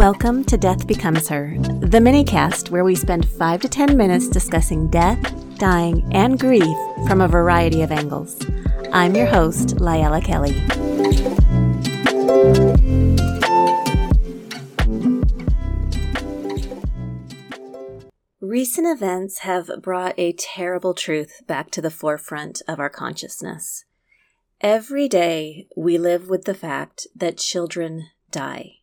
Welcome to Death Becomes Her, the minicast where we spend 5 to 10 minutes discussing death, dying, and grief from a variety of angles. I'm your host, Lyella Kelly. Recent events have brought a terrible truth back to the forefront of our consciousness. Every day, we live with the fact that children die.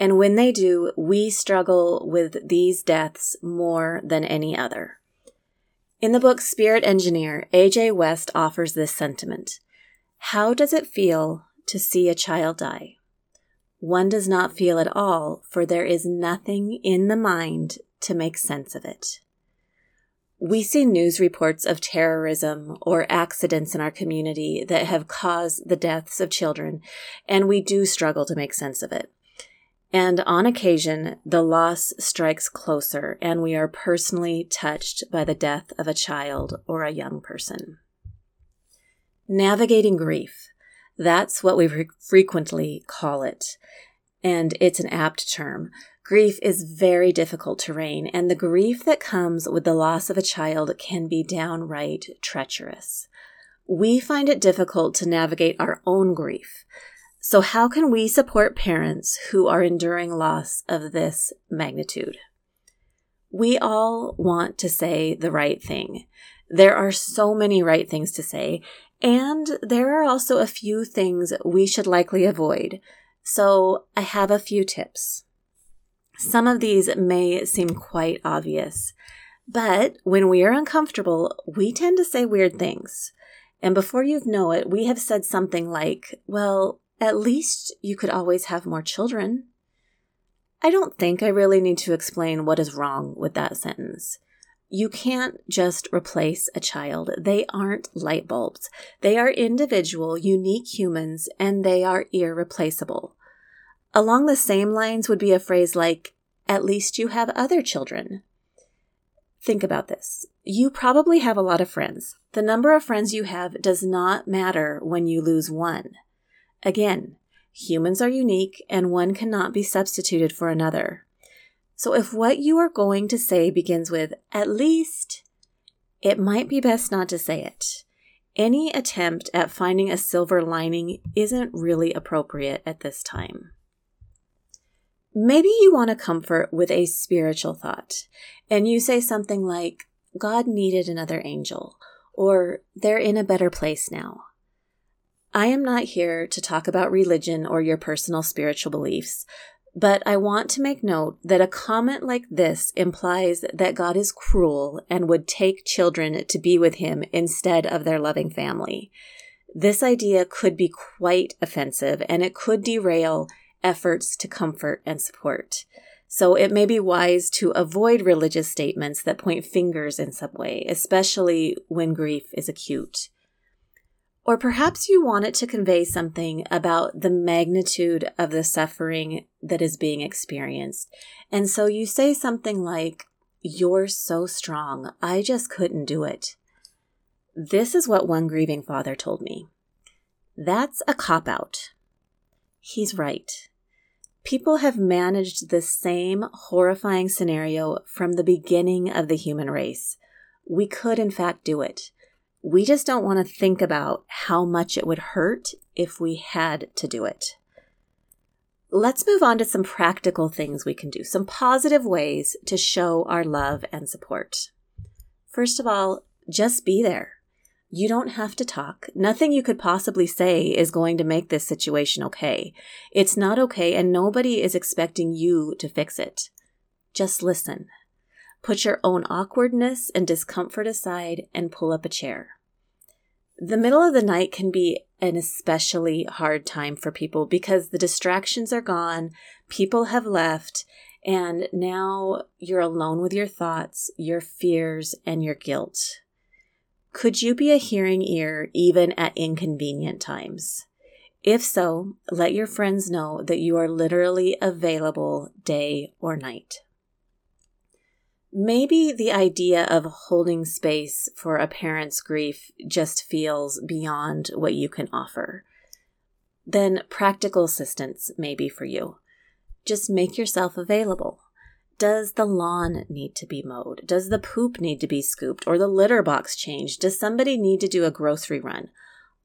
And when they do, we struggle with these deaths more than any other. In the book Spirit Engineer, A.J. West offers this sentiment How does it feel to see a child die? One does not feel at all, for there is nothing in the mind to make sense of it. We see news reports of terrorism or accidents in our community that have caused the deaths of children, and we do struggle to make sense of it. And on occasion, the loss strikes closer, and we are personally touched by the death of a child or a young person. Navigating grief. That's what we frequently call it. And it's an apt term. Grief is very difficult terrain, and the grief that comes with the loss of a child can be downright treacherous. We find it difficult to navigate our own grief. So, how can we support parents who are enduring loss of this magnitude? We all want to say the right thing. There are so many right things to say, and there are also a few things we should likely avoid. So, I have a few tips. Some of these may seem quite obvious, but when we are uncomfortable, we tend to say weird things. And before you know it, we have said something like, well, at least you could always have more children. I don't think I really need to explain what is wrong with that sentence. You can't just replace a child. They aren't light bulbs. They are individual, unique humans, and they are irreplaceable. Along the same lines would be a phrase like, at least you have other children. Think about this. You probably have a lot of friends. The number of friends you have does not matter when you lose one. Again, humans are unique and one cannot be substituted for another. So if what you are going to say begins with at least, it might be best not to say it. Any attempt at finding a silver lining isn't really appropriate at this time. Maybe you want to comfort with a spiritual thought, and you say something like, God needed another angel, or they're in a better place now. I am not here to talk about religion or your personal spiritual beliefs, but I want to make note that a comment like this implies that God is cruel and would take children to be with him instead of their loving family. This idea could be quite offensive and it could derail efforts to comfort and support. So it may be wise to avoid religious statements that point fingers in some way, especially when grief is acute. Or perhaps you want it to convey something about the magnitude of the suffering that is being experienced. And so you say something like, You're so strong. I just couldn't do it. This is what one grieving father told me. That's a cop out. He's right. People have managed the same horrifying scenario from the beginning of the human race. We could, in fact, do it. We just don't want to think about how much it would hurt if we had to do it. Let's move on to some practical things we can do, some positive ways to show our love and support. First of all, just be there. You don't have to talk. Nothing you could possibly say is going to make this situation okay. It's not okay, and nobody is expecting you to fix it. Just listen. Put your own awkwardness and discomfort aside and pull up a chair. The middle of the night can be an especially hard time for people because the distractions are gone, people have left, and now you're alone with your thoughts, your fears, and your guilt. Could you be a hearing ear even at inconvenient times? If so, let your friends know that you are literally available day or night. Maybe the idea of holding space for a parent's grief just feels beyond what you can offer. Then practical assistance may be for you. Just make yourself available. Does the lawn need to be mowed? Does the poop need to be scooped or the litter box changed? Does somebody need to do a grocery run?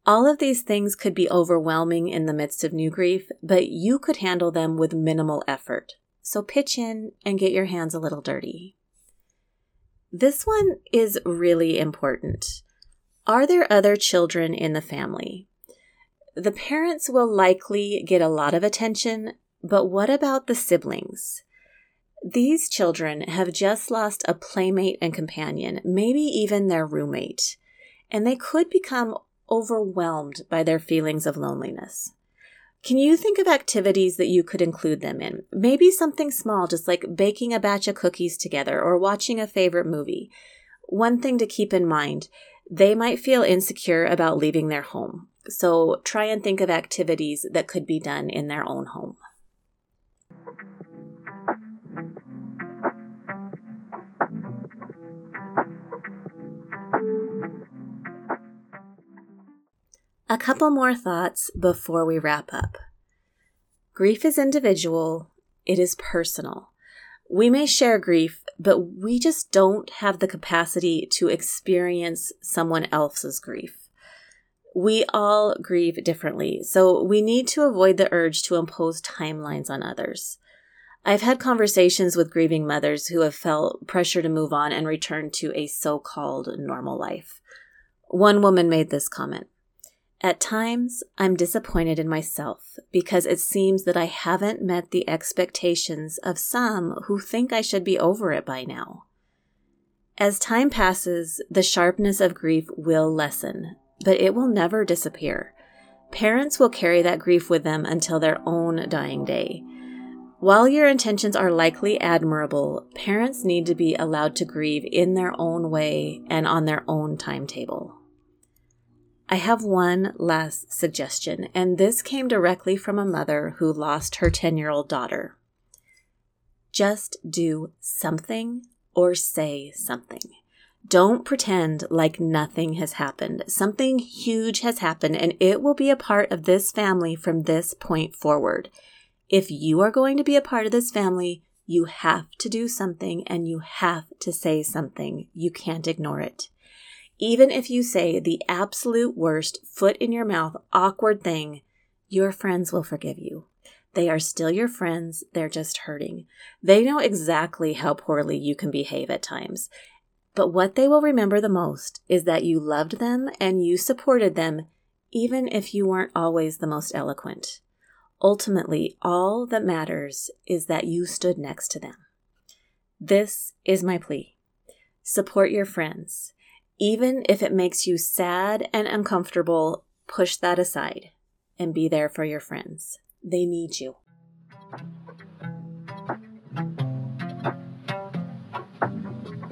All of these things could be overwhelming in the midst of new grief, but you could handle them with minimal effort. So pitch in and get your hands a little dirty. This one is really important. Are there other children in the family? The parents will likely get a lot of attention, but what about the siblings? These children have just lost a playmate and companion, maybe even their roommate, and they could become overwhelmed by their feelings of loneliness. Can you think of activities that you could include them in? Maybe something small, just like baking a batch of cookies together or watching a favorite movie. One thing to keep in mind they might feel insecure about leaving their home. So try and think of activities that could be done in their own home. A couple more thoughts before we wrap up. Grief is individual, it is personal. We may share grief, but we just don't have the capacity to experience someone else's grief. We all grieve differently, so we need to avoid the urge to impose timelines on others. I've had conversations with grieving mothers who have felt pressure to move on and return to a so called normal life. One woman made this comment at times, I'm disappointed in myself because it seems that I haven't met the expectations of some who think I should be over it by now. As time passes, the sharpness of grief will lessen, but it will never disappear. Parents will carry that grief with them until their own dying day. While your intentions are likely admirable, parents need to be allowed to grieve in their own way and on their own timetable. I have one last suggestion, and this came directly from a mother who lost her 10 year old daughter. Just do something or say something. Don't pretend like nothing has happened. Something huge has happened, and it will be a part of this family from this point forward. If you are going to be a part of this family, you have to do something and you have to say something. You can't ignore it. Even if you say the absolute worst, foot in your mouth, awkward thing, your friends will forgive you. They are still your friends, they're just hurting. They know exactly how poorly you can behave at times. But what they will remember the most is that you loved them and you supported them, even if you weren't always the most eloquent. Ultimately, all that matters is that you stood next to them. This is my plea. Support your friends. Even if it makes you sad and uncomfortable, push that aside and be there for your friends. They need you.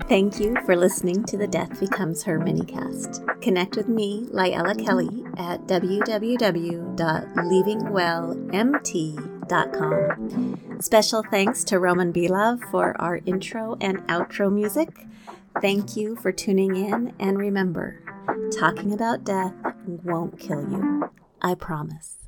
Thank you for listening to the Death Becomes Her minicast. Connect with me, Lyella Kelly, at www.leavingwellmt.com. Special thanks to Roman Belov for our intro and outro music. Thank you for tuning in, and remember, talking about death won't kill you. I promise.